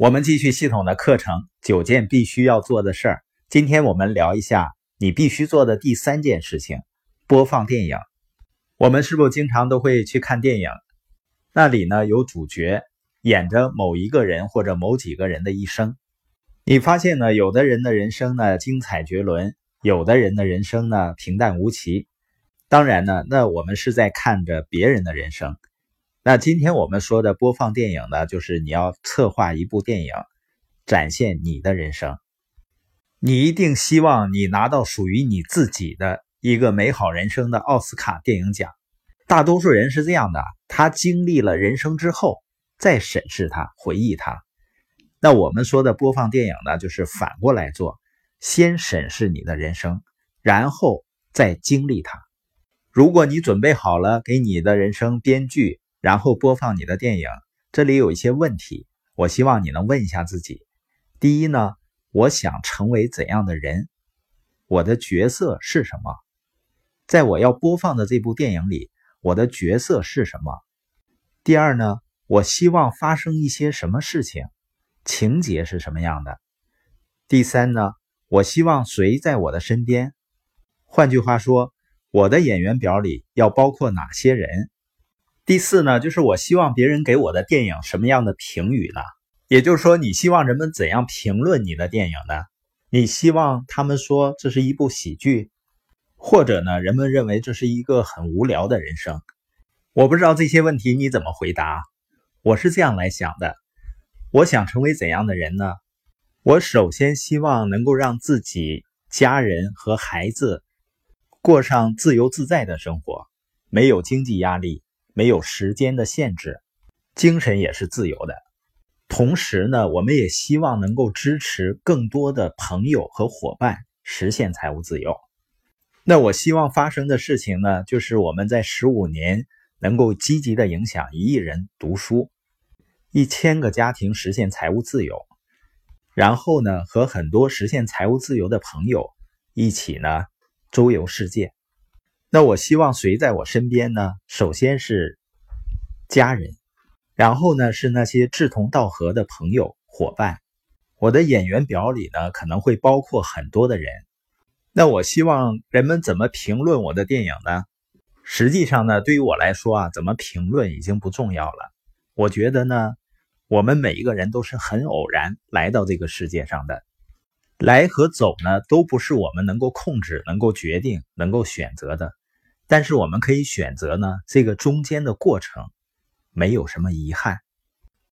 我们继续系统的课程，九件必须要做的事儿。今天我们聊一下你必须做的第三件事情：播放电影。我们是不是经常都会去看电影？那里呢有主角演着某一个人或者某几个人的一生。你发现呢，有的人的人生呢精彩绝伦，有的人的人生呢平淡无奇。当然呢，那我们是在看着别人的人生。那今天我们说的播放电影呢，就是你要策划一部电影，展现你的人生。你一定希望你拿到属于你自己的一个美好人生的奥斯卡电影奖。大多数人是这样的，他经历了人生之后，再审视他，回忆他。那我们说的播放电影呢，就是反过来做，先审视你的人生，然后再经历它。如果你准备好了，给你的人生编剧。然后播放你的电影，这里有一些问题，我希望你能问一下自己。第一呢，我想成为怎样的人？我的角色是什么？在我要播放的这部电影里，我的角色是什么？第二呢，我希望发生一些什么事情？情节是什么样的？第三呢，我希望谁在我的身边？换句话说，我的演员表里要包括哪些人？第四呢，就是我希望别人给我的电影什么样的评语呢？也就是说，你希望人们怎样评论你的电影呢？你希望他们说这是一部喜剧，或者呢，人们认为这是一个很无聊的人生？我不知道这些问题你怎么回答。我是这样来想的：我想成为怎样的人呢？我首先希望能够让自己、家人和孩子过上自由自在的生活，没有经济压力。没有时间的限制，精神也是自由的。同时呢，我们也希望能够支持更多的朋友和伙伴实现财务自由。那我希望发生的事情呢，就是我们在十五年能够积极的影响一亿人读书，一千个家庭实现财务自由，然后呢，和很多实现财务自由的朋友一起呢周游世界。那我希望谁在我身边呢？首先是家人，然后呢是那些志同道合的朋友伙伴。我的演员表里呢可能会包括很多的人。那我希望人们怎么评论我的电影呢？实际上呢，对于我来说啊，怎么评论已经不重要了。我觉得呢，我们每一个人都是很偶然来到这个世界上的。来和走呢，都不是我们能够控制、能够决定、能够选择的。但是我们可以选择呢，这个中间的过程没有什么遗憾。